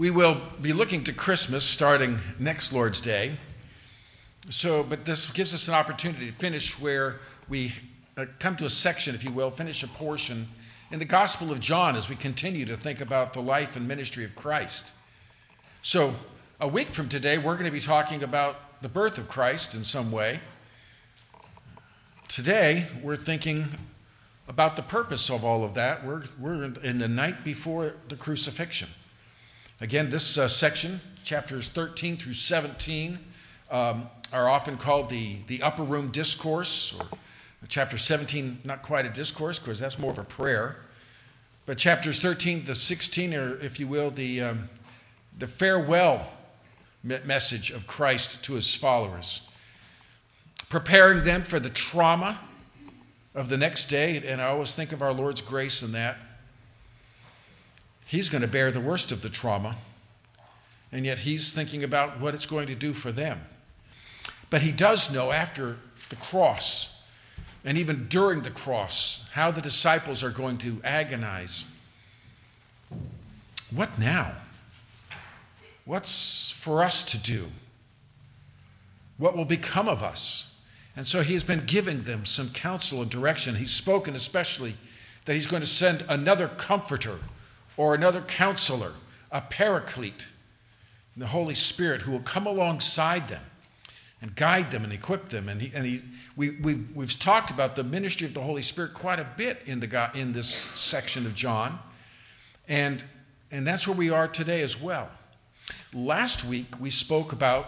We will be looking to Christmas starting next Lord's Day. So, but this gives us an opportunity to finish where we uh, come to a section, if you will, finish a portion in the Gospel of John as we continue to think about the life and ministry of Christ. So, a week from today, we're going to be talking about the birth of Christ in some way. Today, we're thinking about the purpose of all of that. We're, we're in the night before the crucifixion. Again, this uh, section, chapters 13 through 17, um, are often called the, the upper room discourse, or chapter 17, not quite a discourse, because that's more of a prayer. But chapters 13 to 16 are, if you will, the, um, the farewell message of Christ to his followers, preparing them for the trauma of the next day. And I always think of our Lord's grace in that. He's going to bear the worst of the trauma, and yet he's thinking about what it's going to do for them. But he does know after the cross, and even during the cross, how the disciples are going to agonize. What now? What's for us to do? What will become of us? And so he has been giving them some counsel and direction. He's spoken especially that he's going to send another comforter or another counselor, a paraclete, the Holy Spirit, who will come alongside them and guide them and equip them. And, he, and he, we, we've, we've talked about the ministry of the Holy Spirit quite a bit in, the, in this section of John. And, and that's where we are today as well. Last week, we spoke about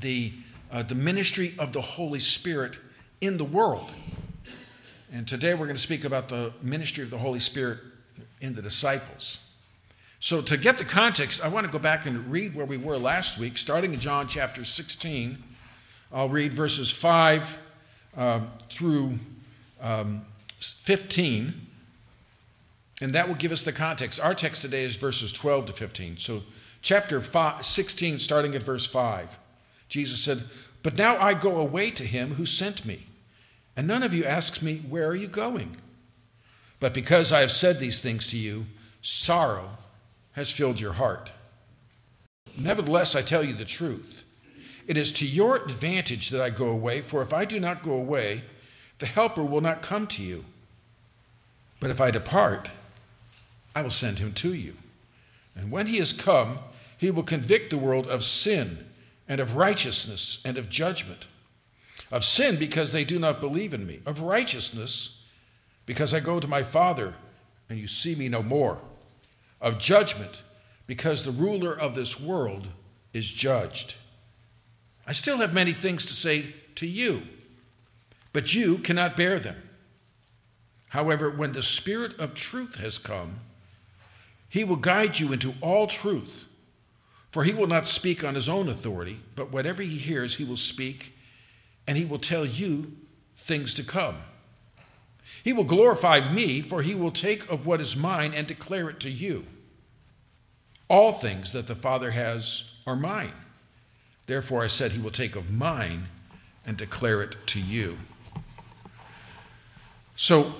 the, uh, the ministry of the Holy Spirit in the world. And today we're going to speak about the ministry of the Holy Spirit in the disciples. So, to get the context, I want to go back and read where we were last week, starting in John chapter 16. I'll read verses 5 um, through um, 15, and that will give us the context. Our text today is verses 12 to 15. So, chapter five, 16, starting at verse 5, Jesus said, But now I go away to him who sent me, and none of you asks me, Where are you going? But because I have said these things to you, sorrow has filled your heart. Nevertheless, I tell you the truth. It is to your advantage that I go away, for if I do not go away, the Helper will not come to you. But if I depart, I will send him to you. And when he has come, he will convict the world of sin and of righteousness and of judgment. Of sin, because they do not believe in me. Of righteousness, because I go to my Father and you see me no more. Of judgment, because the ruler of this world is judged. I still have many things to say to you, but you cannot bear them. However, when the Spirit of truth has come, he will guide you into all truth. For he will not speak on his own authority, but whatever he hears, he will speak, and he will tell you things to come. He will glorify me, for he will take of what is mine and declare it to you. All things that the Father has are mine. Therefore, I said, He will take of mine and declare it to you. So,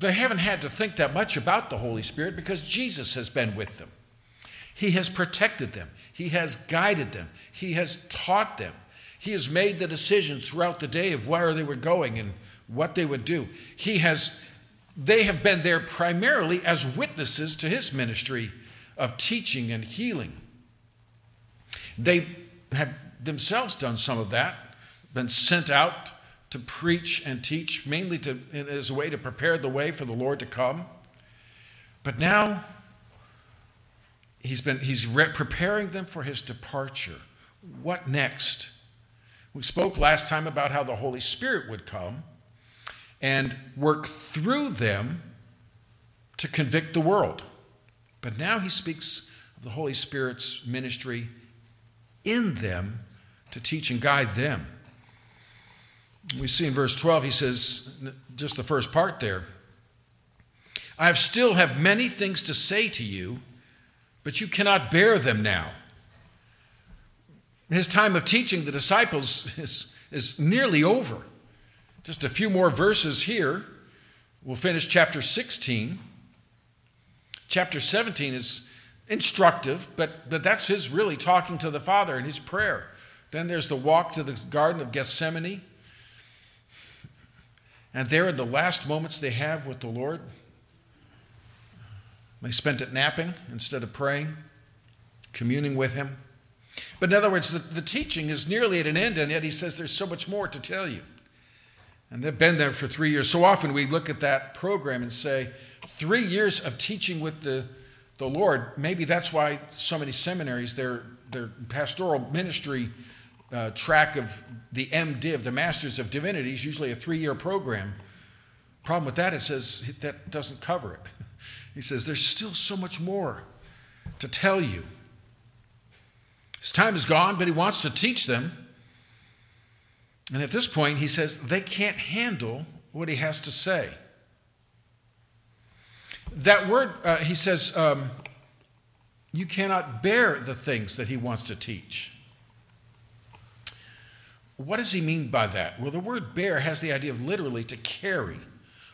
they haven't had to think that much about the Holy Spirit because Jesus has been with them. He has protected them, He has guided them, He has taught them. He has made the decisions throughout the day of where they were going and what they would do. He has, they have been there primarily as witnesses to his ministry of teaching and healing. They have themselves done some of that, been sent out to preach and teach, mainly to, as a way to prepare the way for the Lord to come. But now he's been he's re- preparing them for his departure. What next? We spoke last time about how the Holy Spirit would come and work through them to convict the world. But now he speaks of the Holy Spirit's ministry in them to teach and guide them. We see in verse 12, he says, just the first part there, I still have many things to say to you, but you cannot bear them now. His time of teaching the disciples is, is nearly over. Just a few more verses here. We'll finish chapter 16. Chapter 17 is, instructive, but, but that's his really talking to the Father in his prayer. Then there's the walk to the Garden of Gethsemane. And there, in the last moments they have with the Lord, they spent it napping instead of praying, communing with Him. But in other words, the, the teaching is nearly at an end, and yet He says there's so much more to tell you. And they've been there for three years. So often we look at that program and say, three years of teaching with the, the Lord, maybe that's why so many seminaries, their, their pastoral ministry uh, track of the MDiv, the Masters of Divinity, is usually a three year program. Problem with that, it says that doesn't cover it. He says there's still so much more to tell you. His time is gone, but he wants to teach them. And at this point, he says they can't handle what he has to say. That word, uh, he says, um, you cannot bear the things that he wants to teach. What does he mean by that? Well, the word bear has the idea of literally to carry.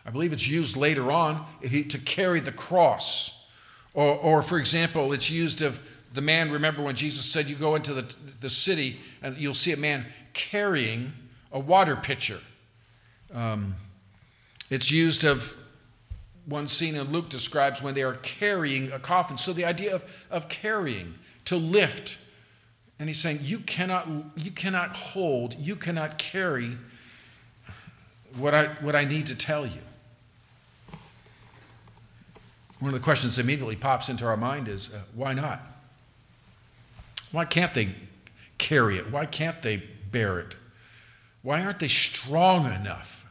I believe it's used later on to carry the cross. Or, or, for example, it's used of the man, remember when Jesus said, You go into the, the city and you'll see a man carrying a water pitcher. Um, it's used of one scene in Luke describes when they are carrying a coffin. So the idea of, of carrying, to lift, and he's saying, you cannot, you cannot hold, you cannot carry what I, what I need to tell you. One of the questions that immediately pops into our mind is uh, why not? Why can't they carry it? Why can't they bear it? Why aren't they strong enough?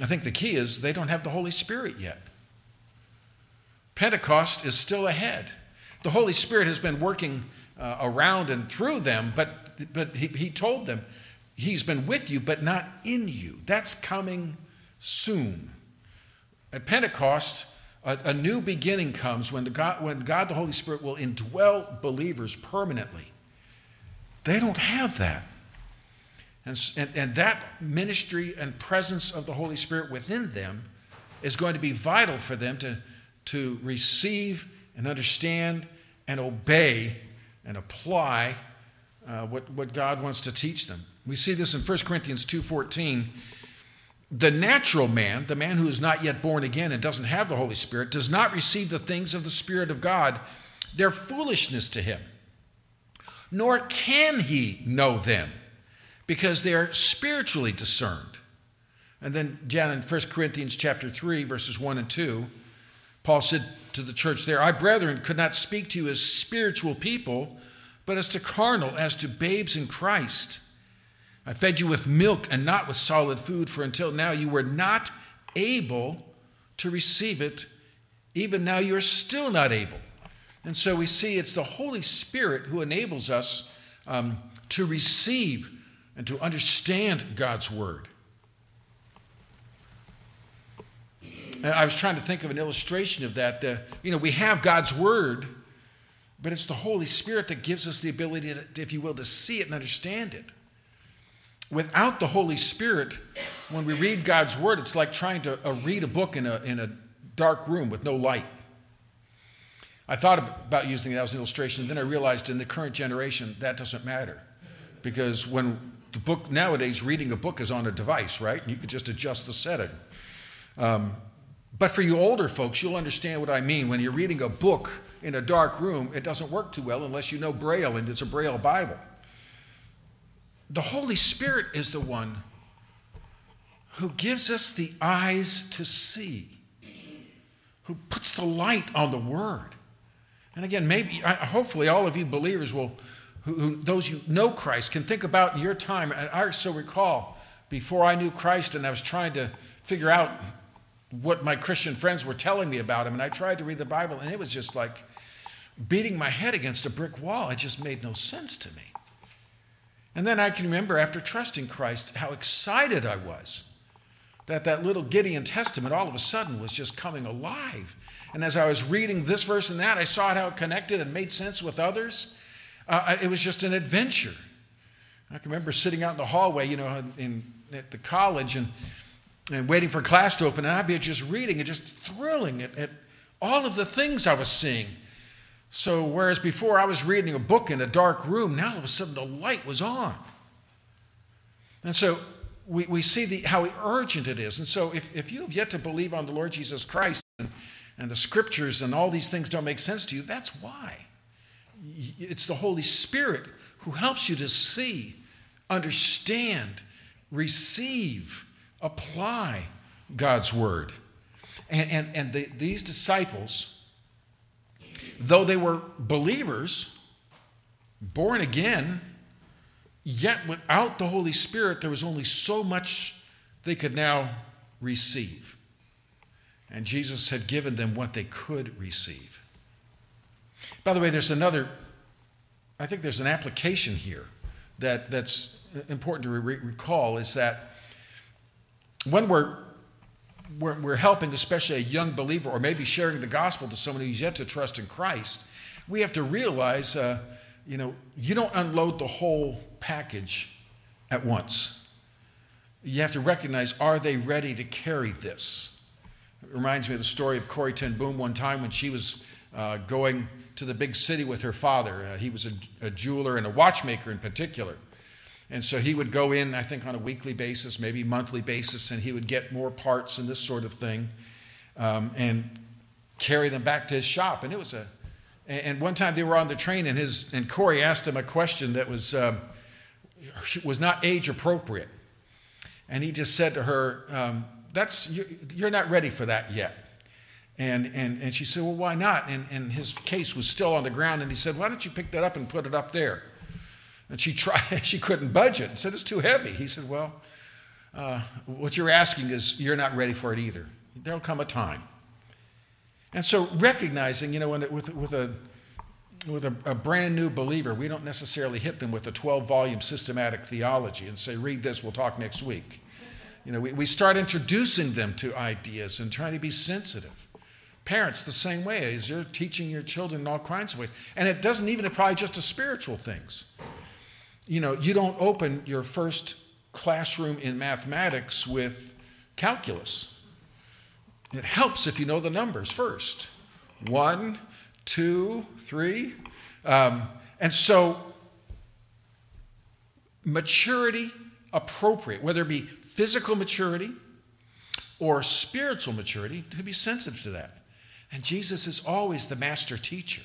I think the key is they don't have the Holy Spirit yet. Pentecost is still ahead. The Holy Spirit has been working uh, around and through them, but, but he, he told them, He's been with you, but not in you. That's coming soon. At Pentecost, a, a new beginning comes when, the God, when God the Holy Spirit will indwell believers permanently. They don't have that. And, and, and, that ministry and presence of the Holy Spirit within them is going to be vital for them to, to receive and understand and obey and apply uh, what, what God wants to teach them. We see this in 1 Corinthians 2.14. The natural man, the man who is not yet born again and doesn't have the Holy Spirit, does not receive the things of the Spirit of God. They're foolishness to him. Nor can he know them because they're spiritually discerned. And then John in 1 Corinthians chapter 3, verses 1 and 2, Paul said to the church there, I, brethren, could not speak to you as spiritual people, but as to carnal, as to babes in Christ. I fed you with milk and not with solid food, for until now you were not able to receive it. Even now you are still not able. And so we see it's the Holy Spirit who enables us um, to receive and to understand God's Word. I was trying to think of an illustration of that. You know, we have God's Word, but it's the Holy Spirit that gives us the ability, to, if you will, to see it and understand it. Without the Holy Spirit, when we read God's Word, it's like trying to uh, read a book in a, in a dark room with no light. I thought about using that as an illustration, then I realized in the current generation that doesn't matter. Because when the book nowadays, reading a book is on a device, right? You could just adjust the setting. Um, but for you older folks, you'll understand what I mean. When you're reading a book in a dark room, it doesn't work too well unless you know Braille and it's a Braille Bible. The Holy Spirit is the one who gives us the eyes to see, who puts the light on the Word. And again, maybe, hopefully, all of you believers will, who, who, those who know Christ, can think about your time. I so recall before I knew Christ and I was trying to figure out what my Christian friends were telling me about him. And I tried to read the Bible, and it was just like beating my head against a brick wall. It just made no sense to me. And then I can remember after trusting Christ how excited I was that that little Gideon Testament all of a sudden was just coming alive. And as I was reading this verse and that, I saw how it connected and made sense with others. Uh, it was just an adventure. I can remember sitting out in the hallway, you know, in, at the college, and and waiting for class to open, and I'd be just reading and just thrilling at, at all of the things I was seeing. So, whereas before I was reading a book in a dark room, now all of a sudden the light was on. And so we, we see the, how urgent it is. And so, if, if you have yet to believe on the Lord Jesus Christ and, and the scriptures and all these things don't make sense to you, that's why. It's the Holy Spirit who helps you to see, understand, receive, apply God's word. And, and, and the, these disciples, though they were believers, born again, yet without the Holy Spirit, there was only so much they could now receive. And Jesus had given them what they could receive. By the way, there's another, I think there's an application here that, that's important to re- recall is that when we're, we're, we're helping, especially a young believer, or maybe sharing the gospel to someone who's yet to trust in Christ, we have to realize, uh, you know, you don't unload the whole package at once. You have to recognize, are they ready to carry this? It reminds me of the story of Corrie Ten Boom one time when she was uh, going to the big city with her father. Uh, he was a, a jeweler and a watchmaker in particular. And so he would go in, I think, on a weekly basis, maybe monthly basis, and he would get more parts and this sort of thing um, and carry them back to his shop. And it was a, and one time they were on the train, and his and Corrie asked him a question that was um, was not age appropriate, and he just said to her, um, "That's you're not ready for that yet." And, and, and she said, Well, why not? And, and his case was still on the ground, and he said, Why don't you pick that up and put it up there? And she tried, she couldn't budge it and said, It's too heavy. He said, Well, uh, what you're asking is you're not ready for it either. There'll come a time. And so recognizing, you know, it, with, with, a, with a, a, brand new believer, we don't necessarily hit them with a 12 volume systematic theology and say, read this, we'll talk next week. You know, we, we start introducing them to ideas and trying to be sensitive. Parents, the same way, as you're teaching your children in all kinds of ways. And it doesn't even apply just to spiritual things you know, you don't open your first classroom in mathematics with calculus. It helps if you know the numbers first one, two, three. Um, and so, maturity appropriate, whether it be physical maturity or spiritual maturity, to be sensitive to that. And Jesus is always the master teacher.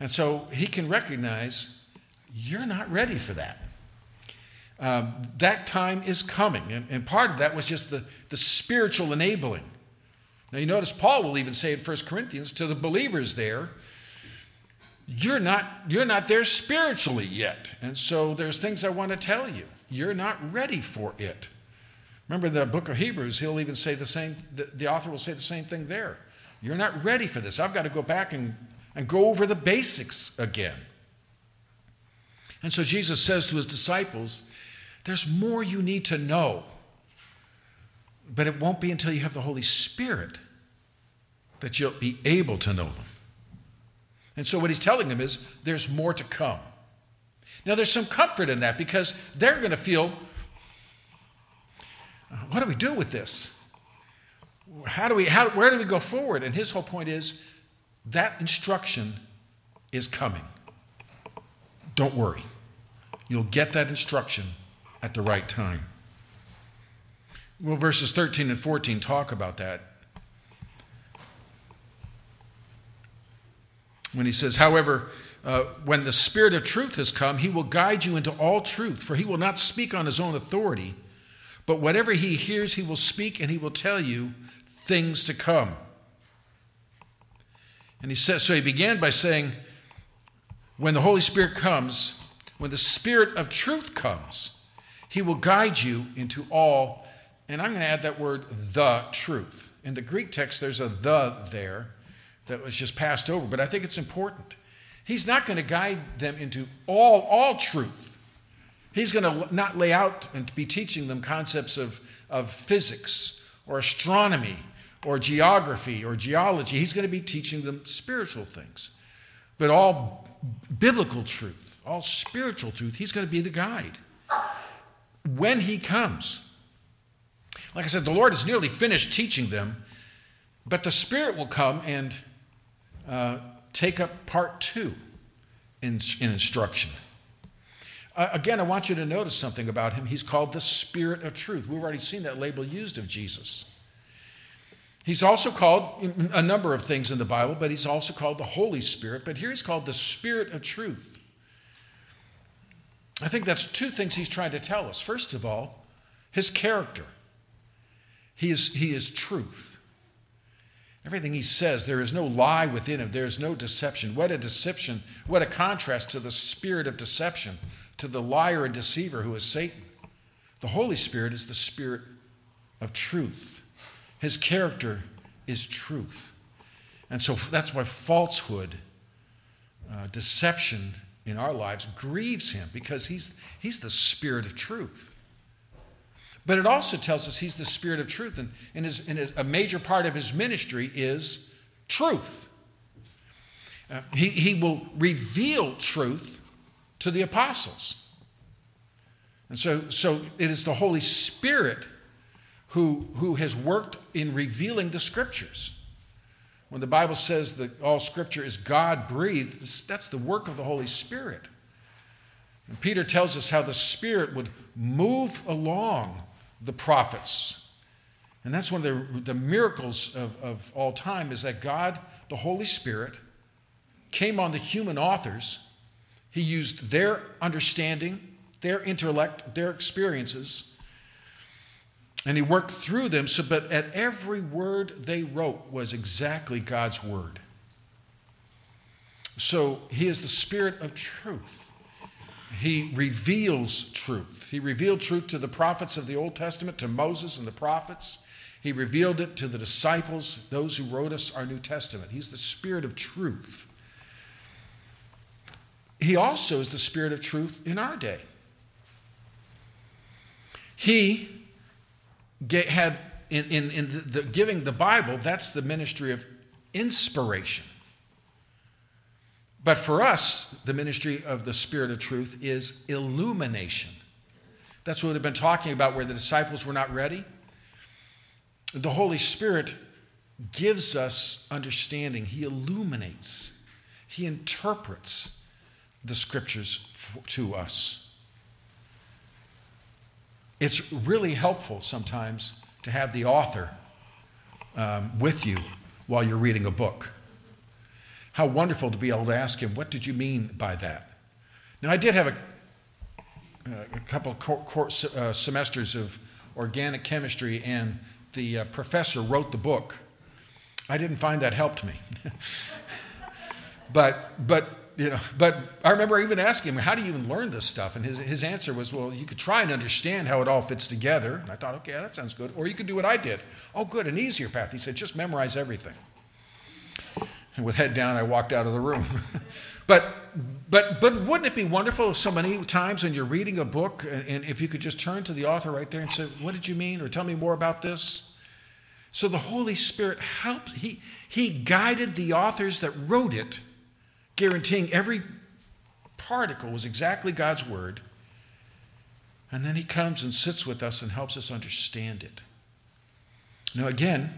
And so he can recognize you're not ready for that. Um, that time is coming. And, and, part of that was just the, the spiritual enabling. Now, you notice Paul will even say in 1 Corinthians to the believers there, you're not, you're not there spiritually yet. And so there's things I want to tell you. You're not ready for it. Remember the book of Hebrews, he'll even say the same, the, the author will say the same thing there. You're not ready for this. I've got to go back and, and go over the basics again. And so Jesus says to his disciples, There's more you need to know, but it won't be until you have the Holy Spirit that you'll be able to know them. And so what he's telling them is, There's more to come. Now, there's some comfort in that because they're going to feel, What do we do with this? How do we, how, where do we go forward? And his whole point is, that instruction is coming. Don't worry. You'll get that instruction at the right time. Well, verses 13 and 14 talk about that. When he says, however, uh, when the Spirit of truth has come, he will guide you into all truth, for he will not speak on his own authority, but whatever he hears, he will speak, and he will tell you things to come. And he says, so he began by saying, when the Holy Spirit comes, when the Spirit of truth comes, he will guide you into all, and I'm going to add that word, the truth. In the Greek text, there's a the there that was just passed over, but I think it's important. He's not going to guide them into all, all truth. He's going to not lay out and be teaching them concepts of, of physics or astronomy or geography or geology. He's going to be teaching them spiritual things, but all biblical truth all spiritual truth. He's going to be the guide when he comes. Like I said, the Lord is nearly finished teaching them, but the Spirit will come and uh, take up part two in, in instruction. Uh, again, I want you to notice something about him. He's called the Spirit of Truth. We've already seen that label used of Jesus. He's also called a number of things in the Bible, but he's also called the Holy Spirit. But here he's called the Spirit of Truth. I think that's two things he's trying to tell us. First of all, his character. He is, he is truth. Everything he says, there is no lie within him, there is no deception. What a deception, what a contrast to the spirit of deception, to the liar and deceiver who is Satan. The Holy Spirit is the spirit of truth. His character is truth. And so that's why falsehood, uh, deception in our lives grieves him because he's, he's the spirit of truth. But it also tells us he's the Spirit of truth, and, and, his, and his, a major part of his ministry is truth. Uh, he, he will reveal truth to the apostles. And so, so it is the Holy Spirit who, who has worked in revealing the scriptures. When the Bible says that all scripture is God breathed, that's the work of the Holy Spirit. And Peter tells us how the Spirit would move along the prophets. And that's one of the, the miracles of, of all time is that God, the Holy Spirit, came on the human authors. He used their understanding, their intellect, their experiences, and he worked through them so but at every word they wrote was exactly God's word. So he is the spirit of truth. He reveals truth. He revealed truth to the prophets of the Old Testament, to Moses and the prophets. He revealed it to the disciples, those who wrote us our New Testament. He's the Spirit of truth. He also is the Spirit of truth in our day. He had, in, in, in the, giving the Bible, that's the ministry of inspiration. But for us, the ministry of the Spirit of truth is illumination. That's what we've been talking about, where the disciples were not ready. The Holy Spirit gives us understanding, He illuminates, He interprets the scriptures to us. It's really helpful sometimes to have the author um, with you while you're reading a book. How wonderful to be able to ask him, What did you mean by that? Now, I did have a, a couple of uh, semesters of organic chemistry, and the uh, professor wrote the book. I didn't find that helped me. but, but, you know, but I remember even asking him, How do you even learn this stuff? And his, his answer was, Well, you could try and understand how it all fits together. And I thought, Okay, that sounds good. Or you could do what I did. Oh, good, an easier path. He said, Just memorize everything. And with head down, I walked out of the room. but, but, but wouldn't it be wonderful if so many times when you're reading a book, and, and if you could just turn to the author right there and say, What did you mean? Or tell me more about this? So the Holy Spirit helped. He, he guided the authors that wrote it, guaranteeing every particle was exactly God's word. And then he comes and sits with us and helps us understand it. Now, again,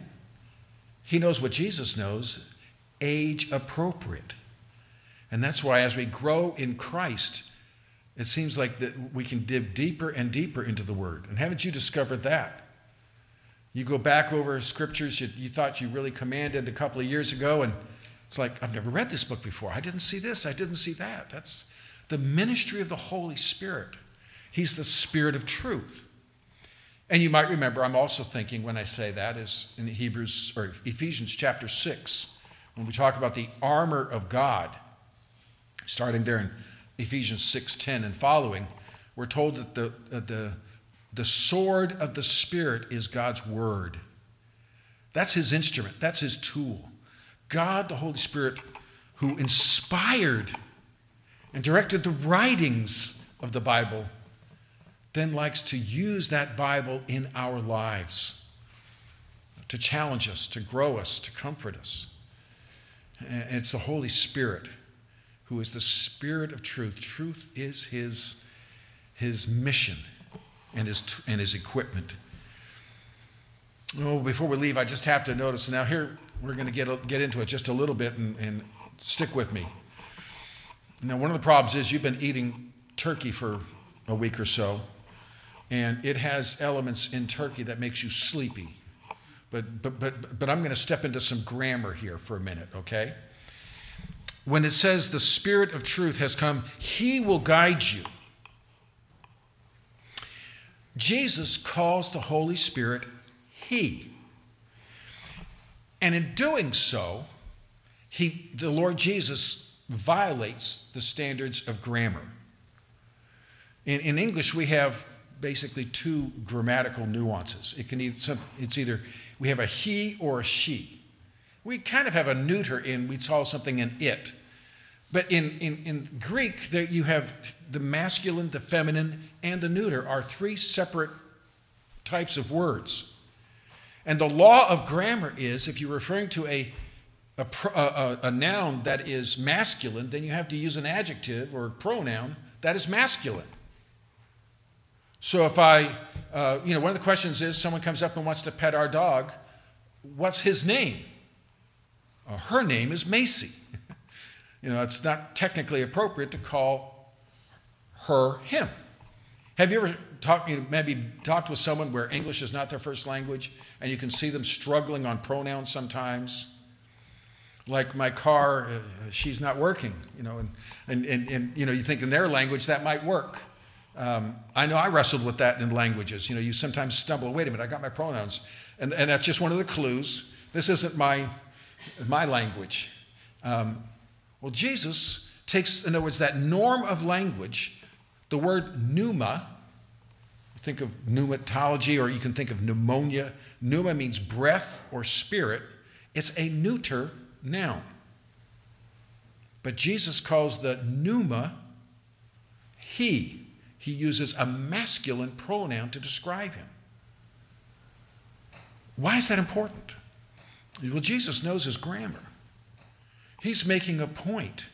he knows what Jesus knows, age appropriate. And that's why, as we grow in Christ, it seems like that we can dig deeper and deeper into the Word. And haven't you discovered that? You go back over scriptures you, you thought you really commanded a couple of years ago, and it's like, I've never read this book before. I didn't see this, I didn't see that. That's the ministry of the Holy Spirit. He's the Spirit of truth. And you might remember, I'm also thinking when I say that is in Hebrews or Ephesians chapter 6 when we talk about the armor of God, starting there in Ephesians 6:10 and following, we're told that the, the, the sword of the Spirit is God's word. That's his instrument, that's his tool. God, the Holy Spirit, who inspired and directed the writings of the Bible, then likes to use that Bible in our lives to challenge us, to grow us, to comfort us. And it's the Holy Spirit who is the Spirit of truth. Truth is his, his mission and his, and his equipment. Oh, before we leave, I just have to notice now here we're going to get, get into it just a little bit, and, and stick with me. Now, one of the problems is you've been eating turkey for a week or so, and it has elements in turkey that makes you sleepy. But, but, but, but I'm going to step into some grammar here for a minute, okay? When it says the Spirit of truth has come, He will guide you. Jesus calls the Holy Spirit He. And in doing so, he, the Lord Jesus violates the standards of grammar. In, in English, we have basically two grammatical nuances. It can either, it's either we have a he or a she. We kind of have a neuter in, we call something an it. But in, in, in Greek, there you have the masculine, the feminine, and the neuter are three separate types of words. And the law of grammar is if you're referring to a, a, a, a, noun that is masculine, then you have to use an adjective or pronoun that is masculine. So if I, uh, you know, one of the questions is someone comes up and wants to pet our dog, what's his name? Uh, her name is Macy. you know, it's not technically appropriate to call her him. Have you ever talked, you maybe talked with someone where English is not their first language and you can see them struggling on pronouns sometimes? Like my car, uh, she's not working, you know, and, and, and, and, you know, you think in their language that might work. Um, I know I wrestled with that in languages. You know, you sometimes stumble, wait a minute, I got my pronouns. And, and that's just one of the clues. This isn't my, my language. Um, well, Jesus takes, in other words, that norm of language, the word pneuma, think of pneumatology or you can think of pneumonia. Pneuma means breath or spirit, it's a neuter noun. But Jesus calls the pneuma he. He uses a masculine pronoun to describe him. Why is that important? Well, Jesus knows his grammar. He's making a point.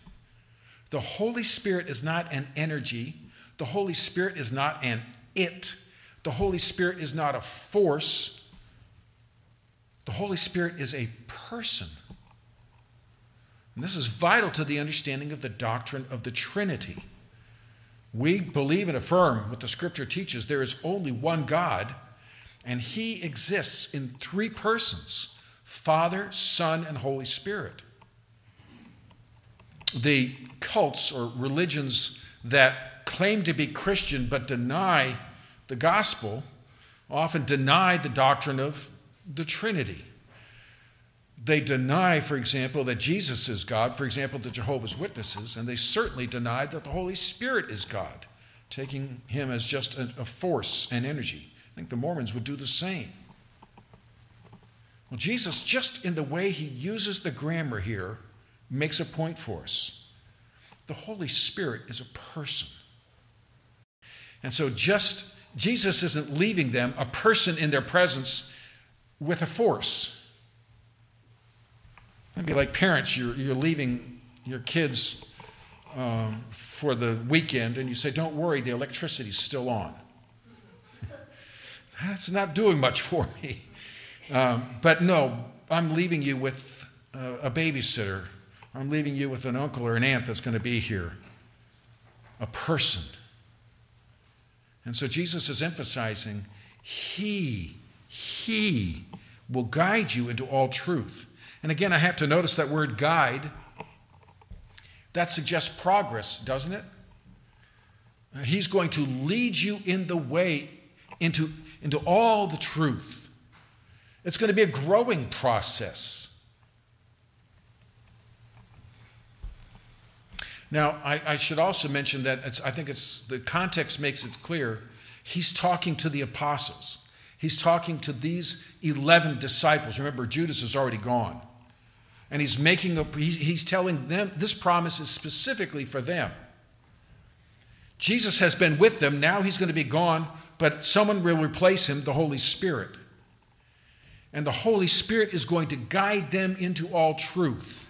The Holy Spirit is not an energy, the Holy Spirit is not an it. The Holy Spirit is not a force. The Holy Spirit is a person. And this is vital to the understanding of the doctrine of the Trinity. We believe and affirm what the scripture teaches there is only one God, and He exists in three persons Father, Son, and Holy Spirit. The cults or religions that claim to be Christian but deny the gospel often deny the doctrine of the Trinity. They deny, for example, that Jesus is God, for example, the Jehovah's Witnesses, and they certainly deny that the Holy Spirit is God, taking him as just a, force and energy. I think the Mormons would do the same. Well, Jesus, just in the way he uses the grammar here, makes a point for us. The Holy Spirit is a person. And so, just Jesus isn't leaving them a person in their presence with a force. It'd be like parents, you're, you're leaving your kids um, for the weekend and you say, Don't worry, the electricity's still on. That's not doing much for me. Um, but no, I'm leaving you with a, a babysitter. I'm leaving you with an uncle or an aunt that's going to be here. A person. And so Jesus is emphasizing He, He will guide you into all truth. And again, I have to notice that word guide. That suggests progress, doesn't it? Uh, he's going to lead you in the way into, into all the truth. It's going to be a growing process. Now, I, I should also mention that I think it's the context makes it clear. He's talking to the apostles. He's talking to these 11 disciples. Remember, Judas is already gone. And he's making a, he's telling them this promise is specifically for them. Jesus has been with them. Now he's going to be gone, but someone will replace him, the Holy Spirit. And the Holy Spirit is going to guide them into all truth.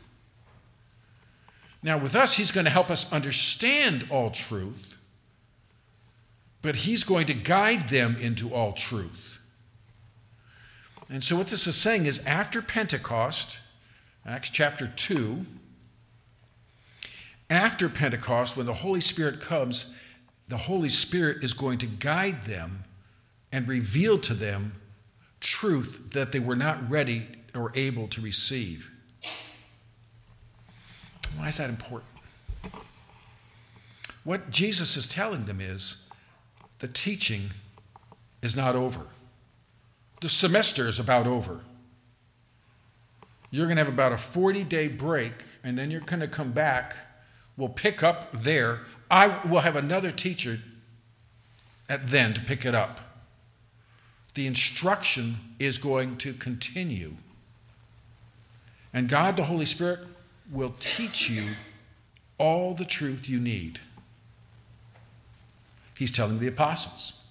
Now, with us, He's going to help us understand all truth, but He's going to guide them into all truth. And so, what this is saying is after Pentecost, Acts chapter 2, after Pentecost, when the Holy Spirit comes, the Holy Spirit is going to guide them and reveal to them truth that they were not ready or able to receive. Why is that important? What Jesus is telling them is the teaching is not over. The semester is about over. You're going to have about a 40 day break, and then you're going to come back. We'll pick up there. I will have another teacher at then to pick it up. The instruction is going to continue. And God, the Holy Spirit, will teach you all the truth you need. He's telling the apostles.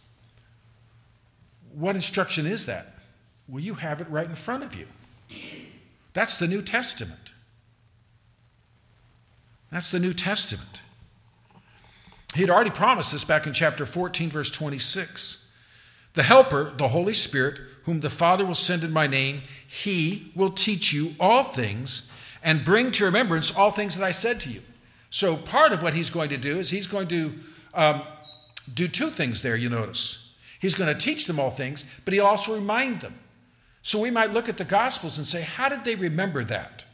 What instruction is that? Well, you have it right in front of you. That's the New Testament. That's the New Testament. He had already promised this back in chapter 14, verse 26. The Helper, the Holy Spirit, whom the Father will send in my name, he will teach you all things and bring to remembrance all things that I said to you. So, part of what he's going to do is he's going to um, do two things there, you notice. He's going to teach them all things, but he'll also remind them. So, we might look at the Gospels and say, how did they remember that?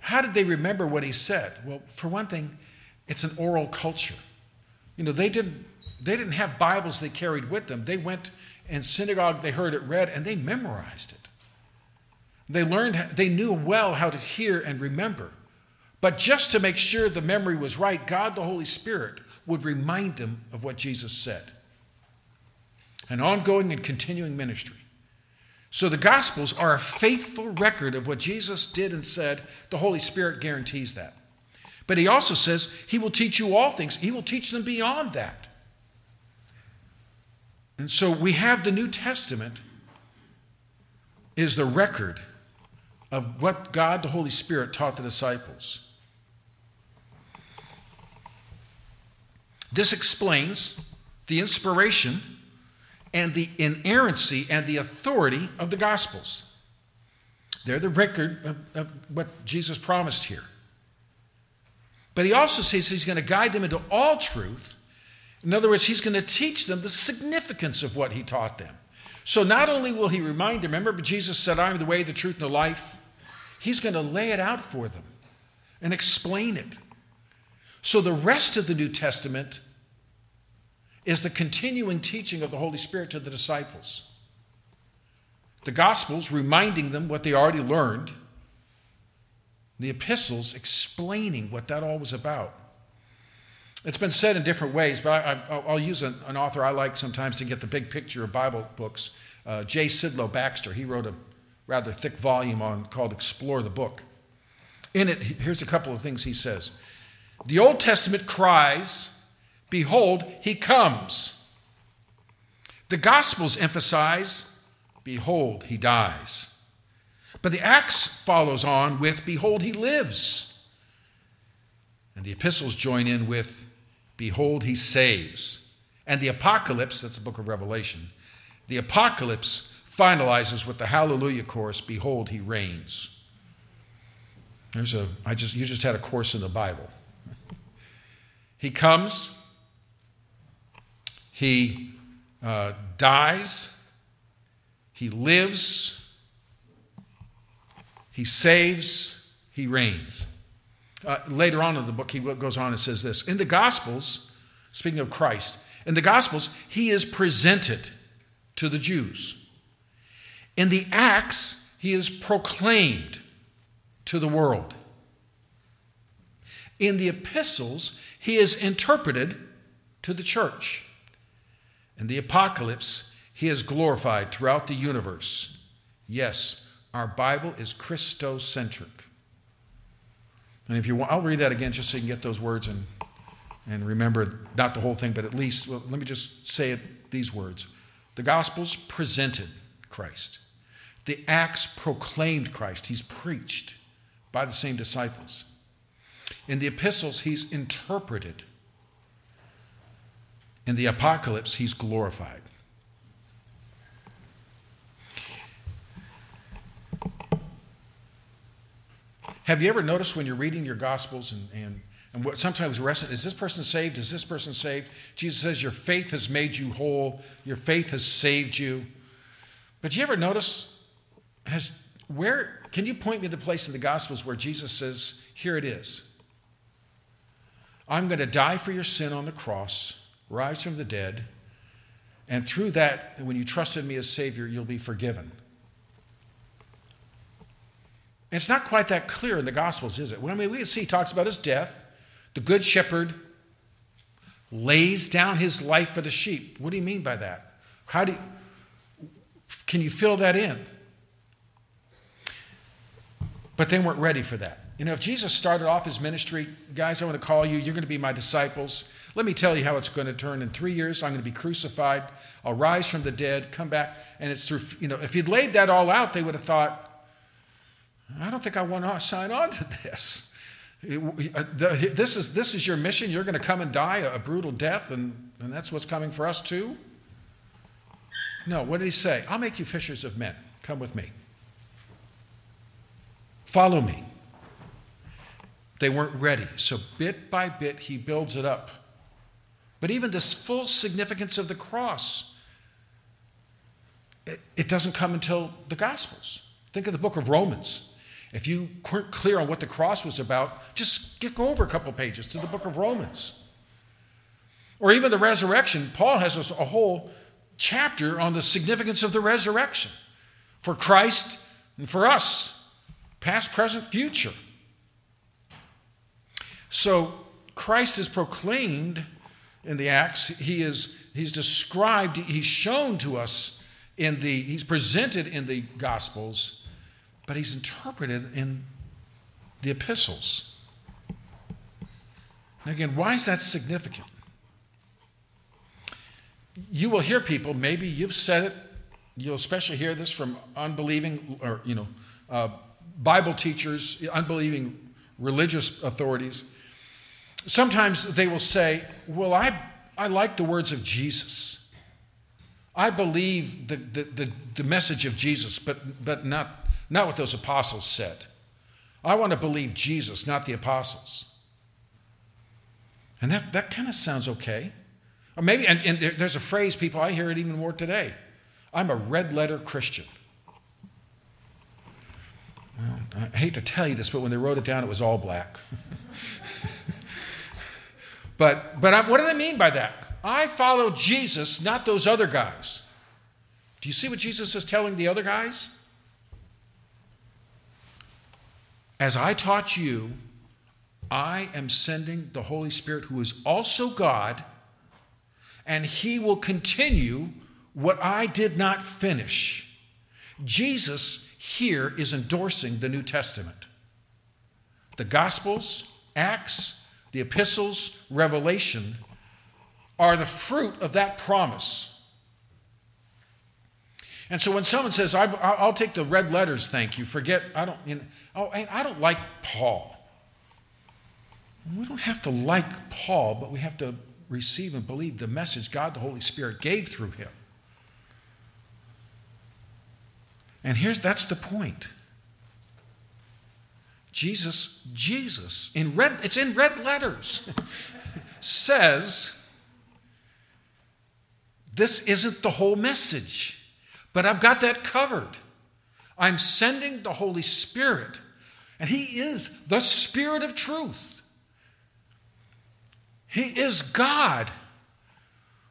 How did they remember what he said? Well, for one thing, it's an oral culture. You know, they didn't, they didn't have Bibles they carried with them. They went in synagogue, they heard it read, and they memorized it. They learned, they knew well how to hear and remember. But just to make sure the memory was right, God the Holy Spirit would remind them of what Jesus said. An ongoing and continuing ministry. So the Gospels are a faithful record of what Jesus did and said. The Holy Spirit guarantees that. But he also says he will teach you all things, he will teach them beyond that. And so we have the New Testament is the record of what God the Holy Spirit taught the disciples. This explains the inspiration and the inerrancy and the authority of the Gospels. They're the record of, of what Jesus promised here. But he also says he's going to guide them into all truth. In other words, he's going to teach them the significance of what he taught them. So not only will he remind them, remember Jesus said, I am the way, the truth, and the life. He's going to lay it out for them and explain it. So the rest of the New Testament is the continuing teaching of the Holy Spirit to the disciples. The Gospels reminding them what they already learned, the epistles explaining what that all was about. It's been said in different ways, but I, will use an, an, author I like sometimes to get the big picture of Bible books. Uh, J. Sidlow Baxter. He wrote a rather thick volume on called Explore the Book. In it, here's a couple of things he says. The Old Testament cries, Behold, he comes. The Gospels emphasize, Behold, he dies. But the Acts follows on with, Behold, he lives. And the epistles join in with, Behold, he saves. And the Apocalypse, that's the book of Revelation, the Apocalypse finalizes with the Hallelujah chorus, Behold, he reigns. There's a, I just, you just had a course in the Bible. he comes, he uh, dies, he lives, he saves, he reigns. Uh, later on in the book, he goes on and says this In the Gospels, speaking of Christ, in the Gospels, he is presented to the Jews. In the Acts, he is proclaimed to the world. In the epistles, he is interpreted to the church. In the apocalypse, he is glorified throughout the universe. Yes, our Bible is Christocentric. And if you want, I'll read that again just so you can get those words and, and remember not the whole thing, but at least, well, let me just say it, these words. The Gospels presented Christ, the Acts proclaimed Christ. He's preached by the same disciples. In the epistles, he's interpreted. In the apocalypse, he's glorified. Have you ever noticed when you're reading your Gospels and, and, and what sometimes we're asking, is this person saved? Is this person saved? Jesus says, Your faith has made you whole, your faith has saved you. But do you ever notice, has where can you point me to the place in the Gospels where Jesus says, Here it is. I'm going to die for your sin on the cross, rise from the dead, and through that, when you trust in me as Savior, you'll be forgiven. And it's not quite that clear in the Gospels, is it? Well, I mean, we can see he talks about his death. The Good Shepherd lays down his life for the sheep. What do you mean by that? How do you, can you fill that in? But they weren't ready for that. You know, if Jesus started off his ministry, guys, I want to call you, you're going to be my disciples. Let me tell you how it's going to turn. In three years, I'm going to be crucified. I'll rise from the dead, come back. And it's through, you know, if he'd laid that all out, they would have thought, I don't think I want to sign on to this. Uh, this is, this is your mission. You're going to come and die a brutal death, and, and that's what's coming for us too? No, what did he say? I'll make you fishers of men. Come with me. Follow me. They weren't ready. So bit by bit, he builds it up. But even this full significance of the cross, it, it doesn't come until the Gospels. Think of the book of Romans. If you weren't clear on what the cross was about, just go over a couple pages to the book of Romans. Or even the resurrection. Paul has a whole chapter on the significance of the resurrection for Christ and for us, past, present, future. So Christ is proclaimed in the Acts. He is he's described, he's shown to us in the, he's presented in the Gospels, but he's interpreted in the epistles. And again, why is that significant? You will hear people, maybe you've said it, you'll especially hear this from unbelieving or, you know, uh, Bible teachers, unbelieving religious authorities. Sometimes they will say, Well, I, I like the words of Jesus. I believe the, the, the, the message of Jesus, but, but not, not what those apostles said. I want to believe Jesus, not the apostles. And that, that kind of sounds okay. Or maybe, and, and there's a phrase, people, I hear it even more today I'm a red letter Christian. I hate to tell you this, but when they wrote it down, it was all black. But, but I, what do they mean by that? I follow Jesus, not those other guys. Do you see what Jesus is telling the other guys? As I taught you, I am sending the Holy Spirit, who is also God, and he will continue what I did not finish. Jesus here is endorsing the New Testament. The Gospels, Acts, the epistles, Revelation, are the fruit of that promise. And so when someone says, I, will take the red letters, thank you, forget, I don't, you know, oh, I don't like Paul. We don't have to like Paul, but we have to receive and believe the message God the Holy Spirit gave through him. And here's that's the point. Jesus, Jesus, in red, it's in red letters, says, This isn't the whole message, but I've got that covered. I'm sending the Holy Spirit, and He is the Spirit of truth. He is God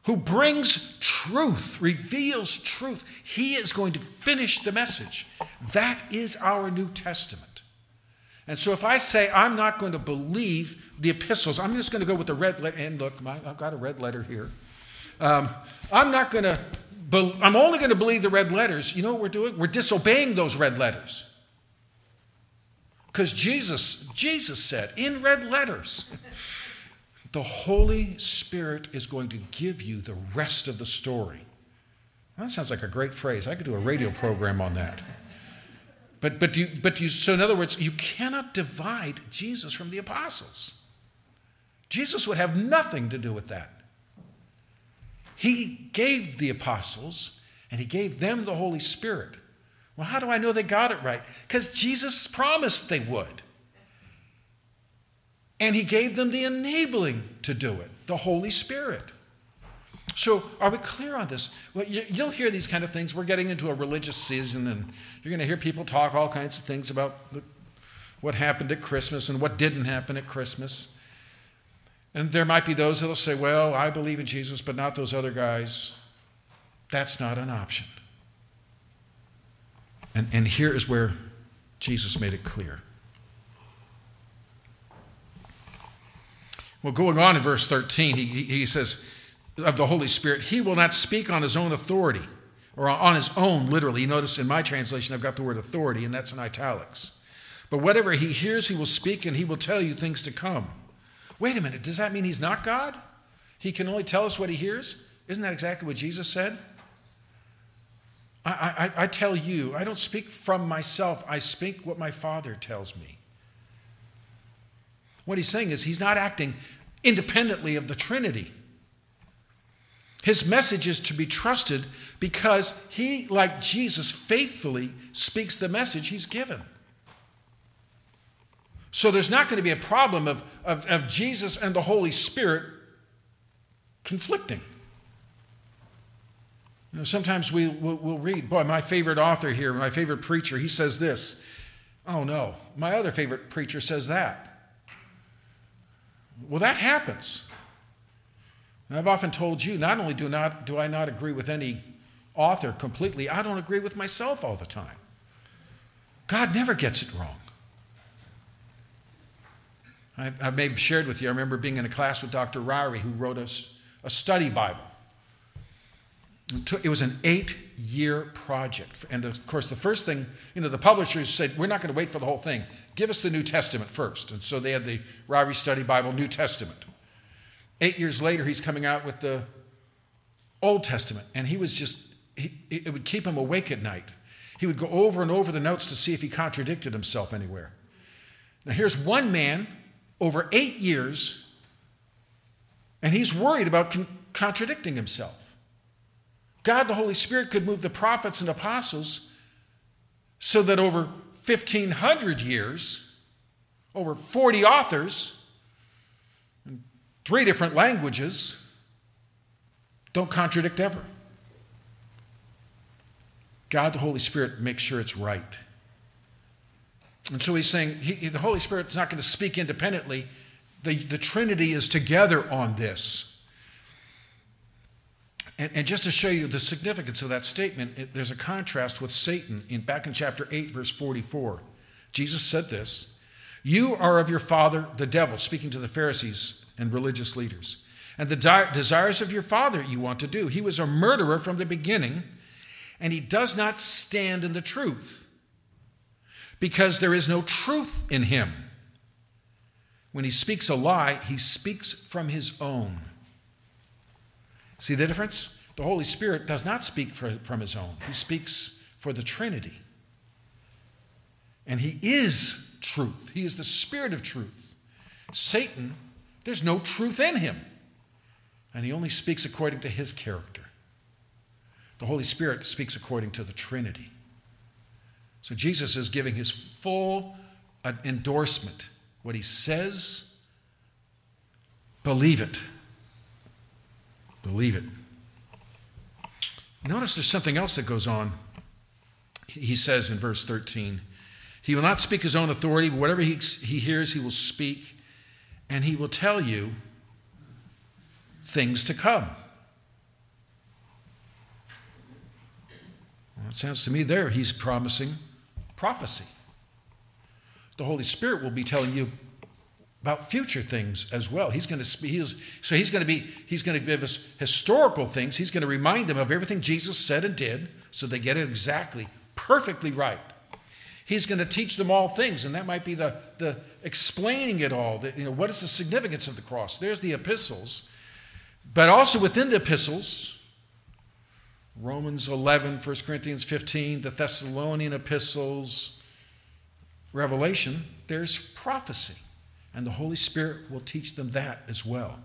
who brings truth, reveals truth. He is going to finish the message. That is our New Testament. And so if I say I'm not going to believe the epistles, I'm just going to go with the red letter. And look, my, I've got a red letter here. Um, I'm not going to. Be, I'm only going to believe the red letters. You know what we're doing? We're disobeying those red letters. Because Jesus, Jesus said in red letters, the Holy Spirit is going to give you the rest of the story. That sounds like a great phrase. I could do a radio program on that. But, but, you, but you, so in other words, you cannot divide Jesus from the apostles. Jesus would have nothing to do with that. He gave the apostles and he gave them the Holy Spirit. Well, how do I know they got it right? Because Jesus promised they would. And he gave them the enabling to do it, the Holy Spirit. So, are we clear on this? Well, you'll hear these kind of things. We're getting into a religious season, and you're going to hear people talk all kinds of things about what happened at Christmas and what didn't happen at Christmas. And there might be those that'll say, Well, I believe in Jesus, but not those other guys. That's not an option. And, and here is where Jesus made it clear. Well, going on in verse 13, he, he says, of the Holy Spirit, he will not speak on his own authority or on his own, literally. You notice in my translation, I've got the word authority, and that's in italics. But whatever he hears, he will speak, and he will tell you things to come. Wait a minute, does that mean he's not God? He can only tell us what he hears? Isn't that exactly what Jesus said? I, I, I tell you, I don't speak from myself, I speak what my Father tells me. What he's saying is he's not acting independently of the Trinity. His message is to be trusted because he, like Jesus, faithfully speaks the message he's given. So there's not going to be a problem of, of, of Jesus and the Holy Spirit conflicting. You know, sometimes we, we'll, we'll read, boy, my favorite author here, my favorite preacher, he says this. Oh no, my other favorite preacher says that. Well, that happens. And I've often told you, not only do, not, do I not agree with any author completely, I don't agree with myself all the time. God never gets it wrong. I, may have shared with you, I remember being in a class with Dr. Ryrie, who wrote us a study Bible. It was an eight year project. And of course, the first thing, you know, the publishers said, We're not going to wait for the whole thing. Give us the New Testament first. And so they had the Ryrie Study Bible, New Testament. Eight years later, he's coming out with the Old Testament. And he was just, he, it would keep him awake at night. He would go over and over the notes to see if he contradicted himself anywhere. Now, here's one man over eight years, and he's worried about con- contradicting himself. God, the Holy Spirit, could move the prophets and apostles so that over 1,500 years, over 40 authors, three different languages, don't contradict ever. God, the Holy Spirit, makes sure it's right. And so he's saying he, the Holy Spirit's not going to speak independently. The, the Trinity is together on this. And, and, just to show you the significance of that statement, it, there's a contrast with Satan in back in chapter 8, verse 44. Jesus said this You are of your father, the devil, speaking to the Pharisees and religious leaders. And the di- desires of your father you want to do. He was a murderer from the beginning, and he does not stand in the truth because there is no truth in him. When he speaks a lie, he speaks from his own See the difference? The Holy Spirit does not speak for, from his own, he speaks for the Trinity. And he is truth, he is the Spirit of truth. Satan, there's no truth in him, and he only speaks according to his character. The Holy Spirit speaks according to the Trinity. So Jesus is giving his full uh, endorsement. What he says, believe it. Believe it. Notice there's something else that goes on. He says in verse 13, He will not speak his own authority, but whatever he, he hears, he will speak, and he will tell you things to come. Well, it sounds to me there he's promising prophecy. The Holy Spirit will be telling you about future things as well. He's going to he's, so he's going to be he's going to give us historical things. He's going to remind them of everything Jesus said and did so they get it exactly perfectly right. He's going to teach them all things and that might be the the explaining it all. That you know what is the significance of the cross? There's the epistles. But also within the epistles Romans 11, 1 Corinthians 15, the Thessalonian epistles, Revelation, there's prophecy and the Holy Spirit will teach them that as well.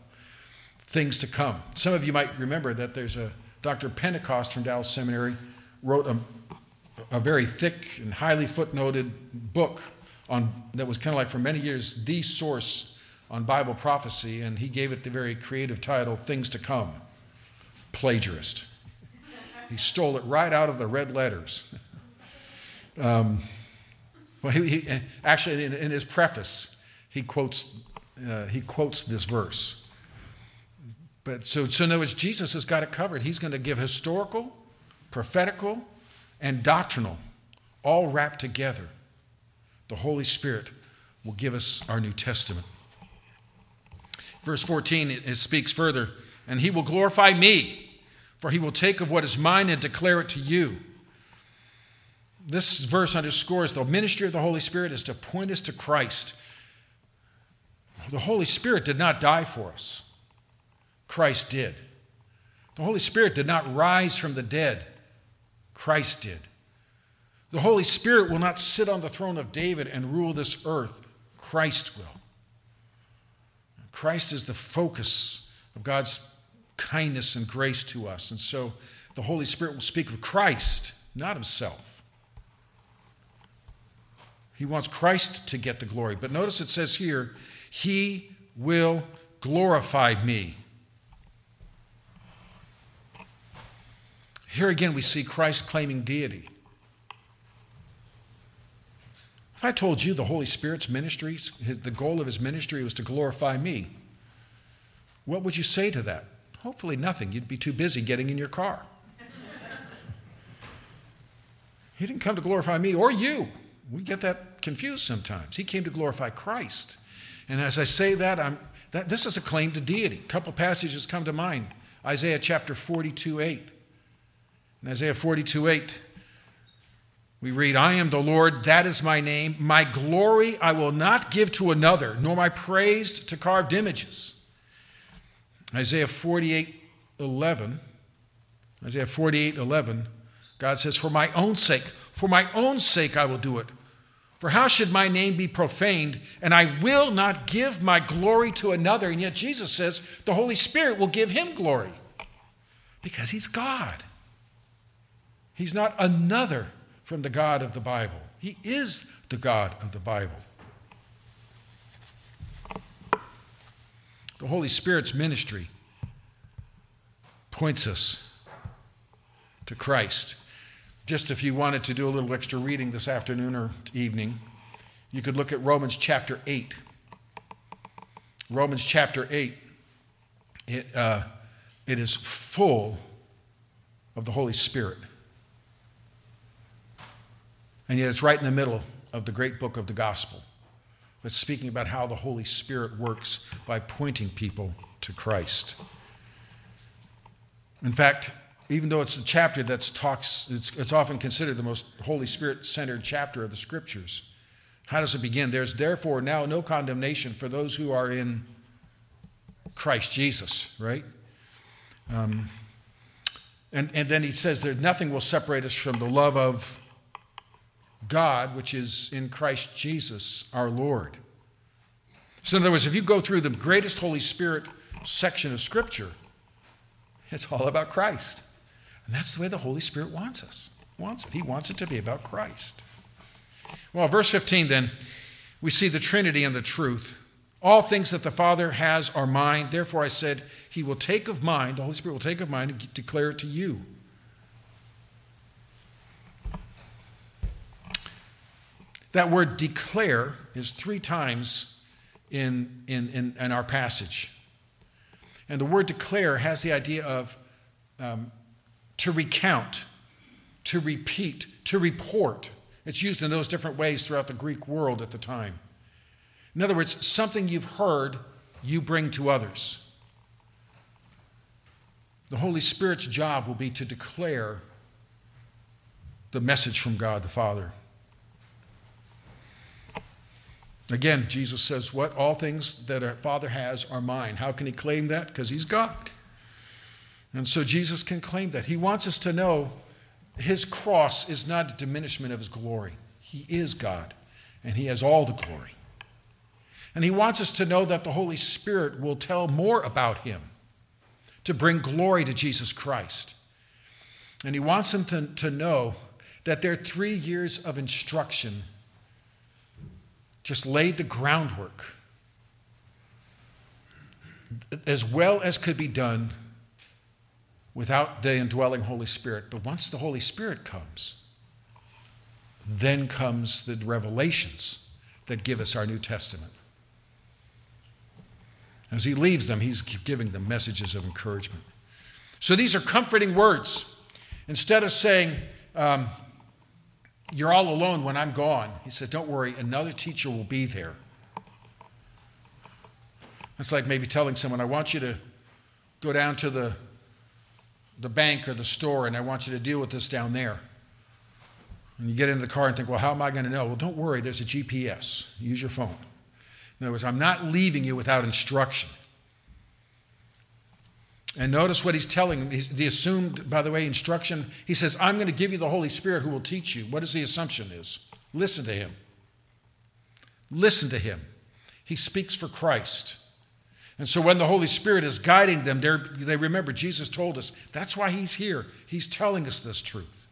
Things to come. Some of you might remember that there's a Dr. Pentecost from Dallas Seminary wrote a, a very thick and highly footnoted book on that was kind of like for many years the source on Bible prophecy, and he gave it the very creative title, Things to Come. Plagiarist. He stole it right out of the red letters. Um, well, he, he actually, in, in, his preface, he quotes, uh, he quotes this verse. But so, so in other words, Jesus has got it covered. He's going to give historical, prophetical, and doctrinal all wrapped together. The Holy Spirit will give us our New Testament. Verse 14, it, it speaks further, and he will glorify me, for he will take of what is mine and declare it to you. This verse underscores the ministry of the Holy Spirit is to point us to Christ. The Holy Spirit did not die for us, Christ did. The Holy Spirit did not rise from the dead, Christ did. The Holy Spirit will not sit on the throne of David and rule this earth, Christ will. Christ is the focus of God's kindness and grace to us. And so the Holy Spirit will speak of Christ, not himself. He wants Christ to get the glory. But notice it says here, He will glorify me. Here again, we see Christ claiming deity. If I told you the Holy Spirit's ministry, his, the goal of his ministry was to glorify me, what would you say to that? Hopefully, nothing. You'd be too busy getting in your car. he didn't come to glorify me or you. We get that confused sometimes. He came to glorify Christ. And as I say that, I'm, that this is a claim to deity. A couple passages come to mind Isaiah chapter 42 8. In Isaiah 42 8, we read, I am the Lord, that is my name. My glory I will not give to another, nor my praise to carved images. Isaiah 48 11. Isaiah 48 11. God says, For my own sake, for my own sake I will do it. For how should my name be profaned? And I will not give my glory to another. And yet Jesus says the Holy Spirit will give him glory because he's God. He's not another from the God of the Bible. He is the God of the Bible. The Holy Spirit's ministry points us to Christ. Just if you wanted to do a little extra reading this afternoon or evening, you could look at Romans chapter 8. Romans chapter 8, it, uh, it is full of the Holy Spirit. And yet it's right in the middle of the great book of the gospel. It's speaking about how the Holy Spirit works by pointing people to Christ. In fact, even though it's a chapter that talks, it's, it's often considered the most Holy Spirit centered chapter of the scriptures. How does it begin? There's therefore now no condemnation for those who are in Christ Jesus, right? Um, and, and then he says, There's nothing will separate us from the love of God, which is in Christ Jesus our Lord. So, in other words, if you go through the greatest Holy Spirit section of Scripture, it's all about Christ. And that's the way the Holy Spirit wants us. Wants it. He wants it to be about Christ. Well, verse 15 then, we see the Trinity and the truth. All things that the Father has are mine. Therefore, I said, He will take of mine, the Holy Spirit will take of mine and declare it to you. That word declare is three times in, in, in, in our passage. And the word declare has the idea of um, to recount, to repeat, to report. It's used in those different ways throughout the Greek world at the time. In other words, something you've heard, you bring to others. The Holy Spirit's job will be to declare the message from God the Father. Again, Jesus says, What? All things that a father has are mine. How can he claim that? Because he's God. And so Jesus can claim that. He wants us to know his cross is not a diminishment of his glory. He is God, and he has all the glory. And he wants us to know that the Holy Spirit will tell more about him to bring glory to Jesus Christ. And he wants them to, to know that their three years of instruction just laid the groundwork as well as could be done without the indwelling Holy Spirit. But once the Holy Spirit comes, then comes the revelations that give us our New Testament. As he leaves them, he's giving them messages of encouragement. So these are comforting words. Instead of saying, um, You're all alone when I'm gone, he said, Don't worry, another teacher will be there. It's like maybe telling someone, I want you to go down to the, the bank or the store and I want you to deal with this down there. And you get into the car and think, well, how am I going to know? Well, don't worry, there's a GPS. Use your phone. In other words, I'm not leaving you without instruction. And notice what he's telling them. The assumed, by the way, instruction. He says, I'm going to give you the Holy Spirit who will teach you. What is the assumption is? Listen to him. Listen to him. He speaks for Christ. And so when the Holy Spirit is guiding them, they remember Jesus told us that's why he's here. He's telling us this truth.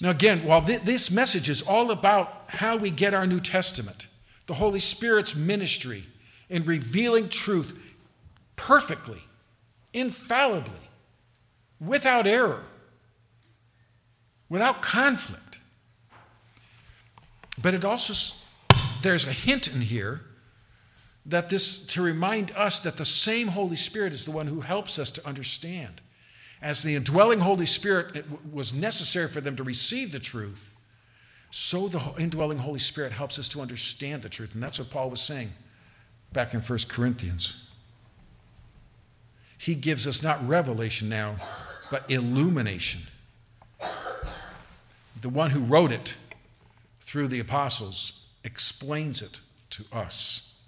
Now, again, while th- this message is all about how we get our New Testament, the Holy Spirit's ministry in revealing truth perfectly, infallibly, without error, without conflict. But it also, there's a hint in here that this, to remind us that the same Holy Spirit is the one who helps us to understand. As the indwelling Holy Spirit was necessary for them to receive the truth, so the indwelling Holy Spirit helps us to understand the truth. And that's what Paul was saying back in 1 Corinthians. He gives us not revelation now, but illumination. The one who wrote it through the apostles explains it to us.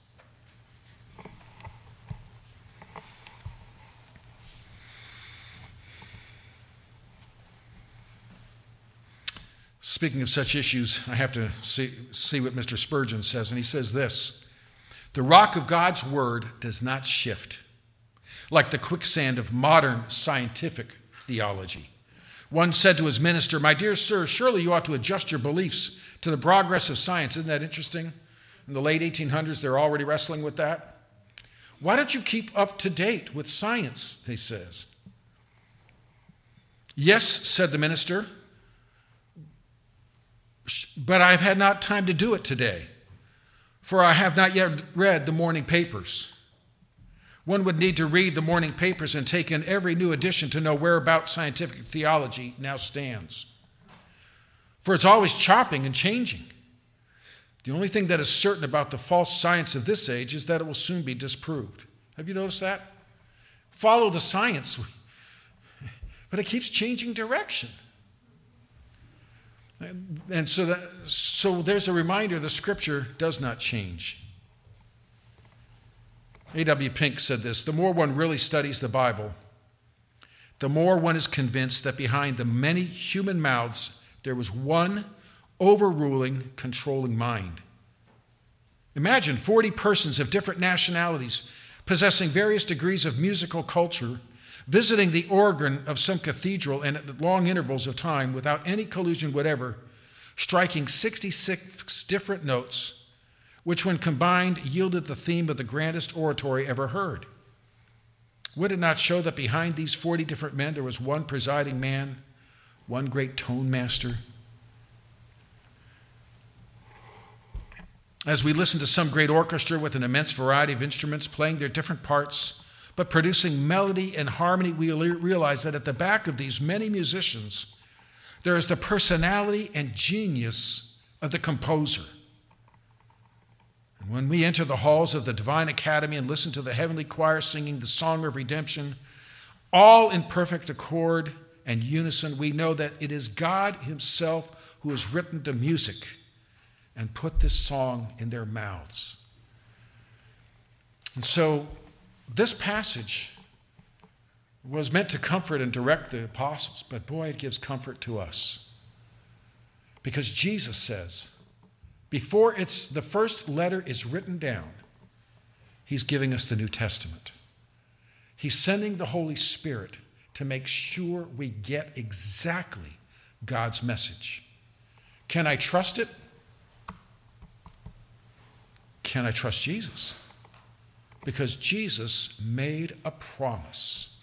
Speaking of such issues, I have to see, see what Mr. Spurgeon says, and he says this The rock of God's word does not shift, like the quicksand of modern scientific theology. One said to his minister, My dear sir, surely you ought to adjust your beliefs to the progress of science. Isn't that interesting? In the late 1800s, they're already wrestling with that. Why don't you keep up to date with science? He says. Yes, said the minister, but I've had not time to do it today, for I have not yet read the morning papers. One would need to read the morning papers and take in every new edition to know whereabout scientific theology now stands. For it's always chopping and changing. The only thing that is certain about the false science of this age is that it will soon be disproved. Have you noticed that? Follow the science, but it keeps changing direction. And so, that, so there's a reminder the scripture does not change. A.W. Pink said this The more one really studies the Bible, the more one is convinced that behind the many human mouths, there was one overruling, controlling mind. Imagine 40 persons of different nationalities possessing various degrees of musical culture visiting the organ of some cathedral and at long intervals of time without any collusion whatever, striking 66 different notes, which, when combined, yielded the theme of the grandest oratory ever heard. Would it not show that behind these 40 different men there was one presiding man, one great tone master? As we listen to some great orchestra with an immense variety of instruments playing their different parts, but producing melody and harmony, we realize that at the back of these many musicians, there is the personality and genius of the composer. When we enter the halls of the Divine Academy and listen to the heavenly choir singing the song of redemption, all in perfect accord and unison, we know that it is God Himself who has written the music and put this song in their mouths. And so this passage was meant to comfort and direct the apostles, but boy, it gives comfort to us. Because Jesus says, before it's the first letter is written down, he's giving us the New Testament. He's sending the Holy Spirit to make sure we get exactly God's message. Can I trust it? Can I trust Jesus? because Jesus made a promise.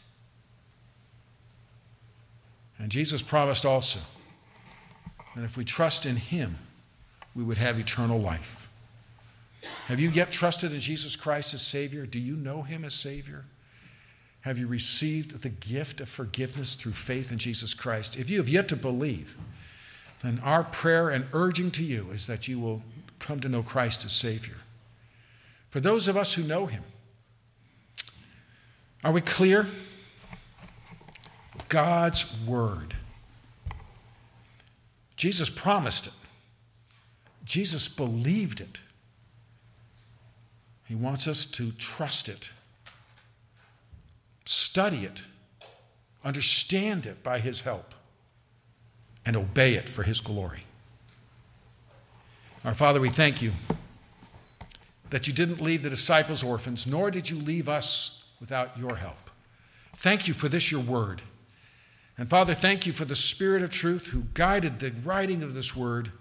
And Jesus promised also that if we trust in Him, we would have eternal life. Have you yet trusted in Jesus Christ as Savior? Do you know Him as Savior? Have you received the gift of forgiveness through faith in Jesus Christ? If you have yet to believe, then our prayer and urging to you is that you will come to know Christ as Savior. For those of us who know Him, are we clear? God's Word. Jesus promised it, Jesus believed it. He wants us to trust it, study it, understand it by His help, and obey it for His glory. Our Father, we thank you that you didn't leave the disciples orphans, nor did you leave us without your help. Thank you for this, your word. And Father, thank you for the Spirit of truth who guided the writing of this word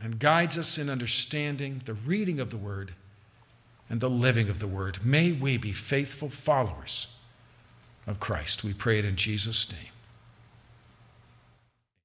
and guides us in understanding the reading of the word and the living of the word. May we be faithful followers of Christ. We pray it in Jesus' name.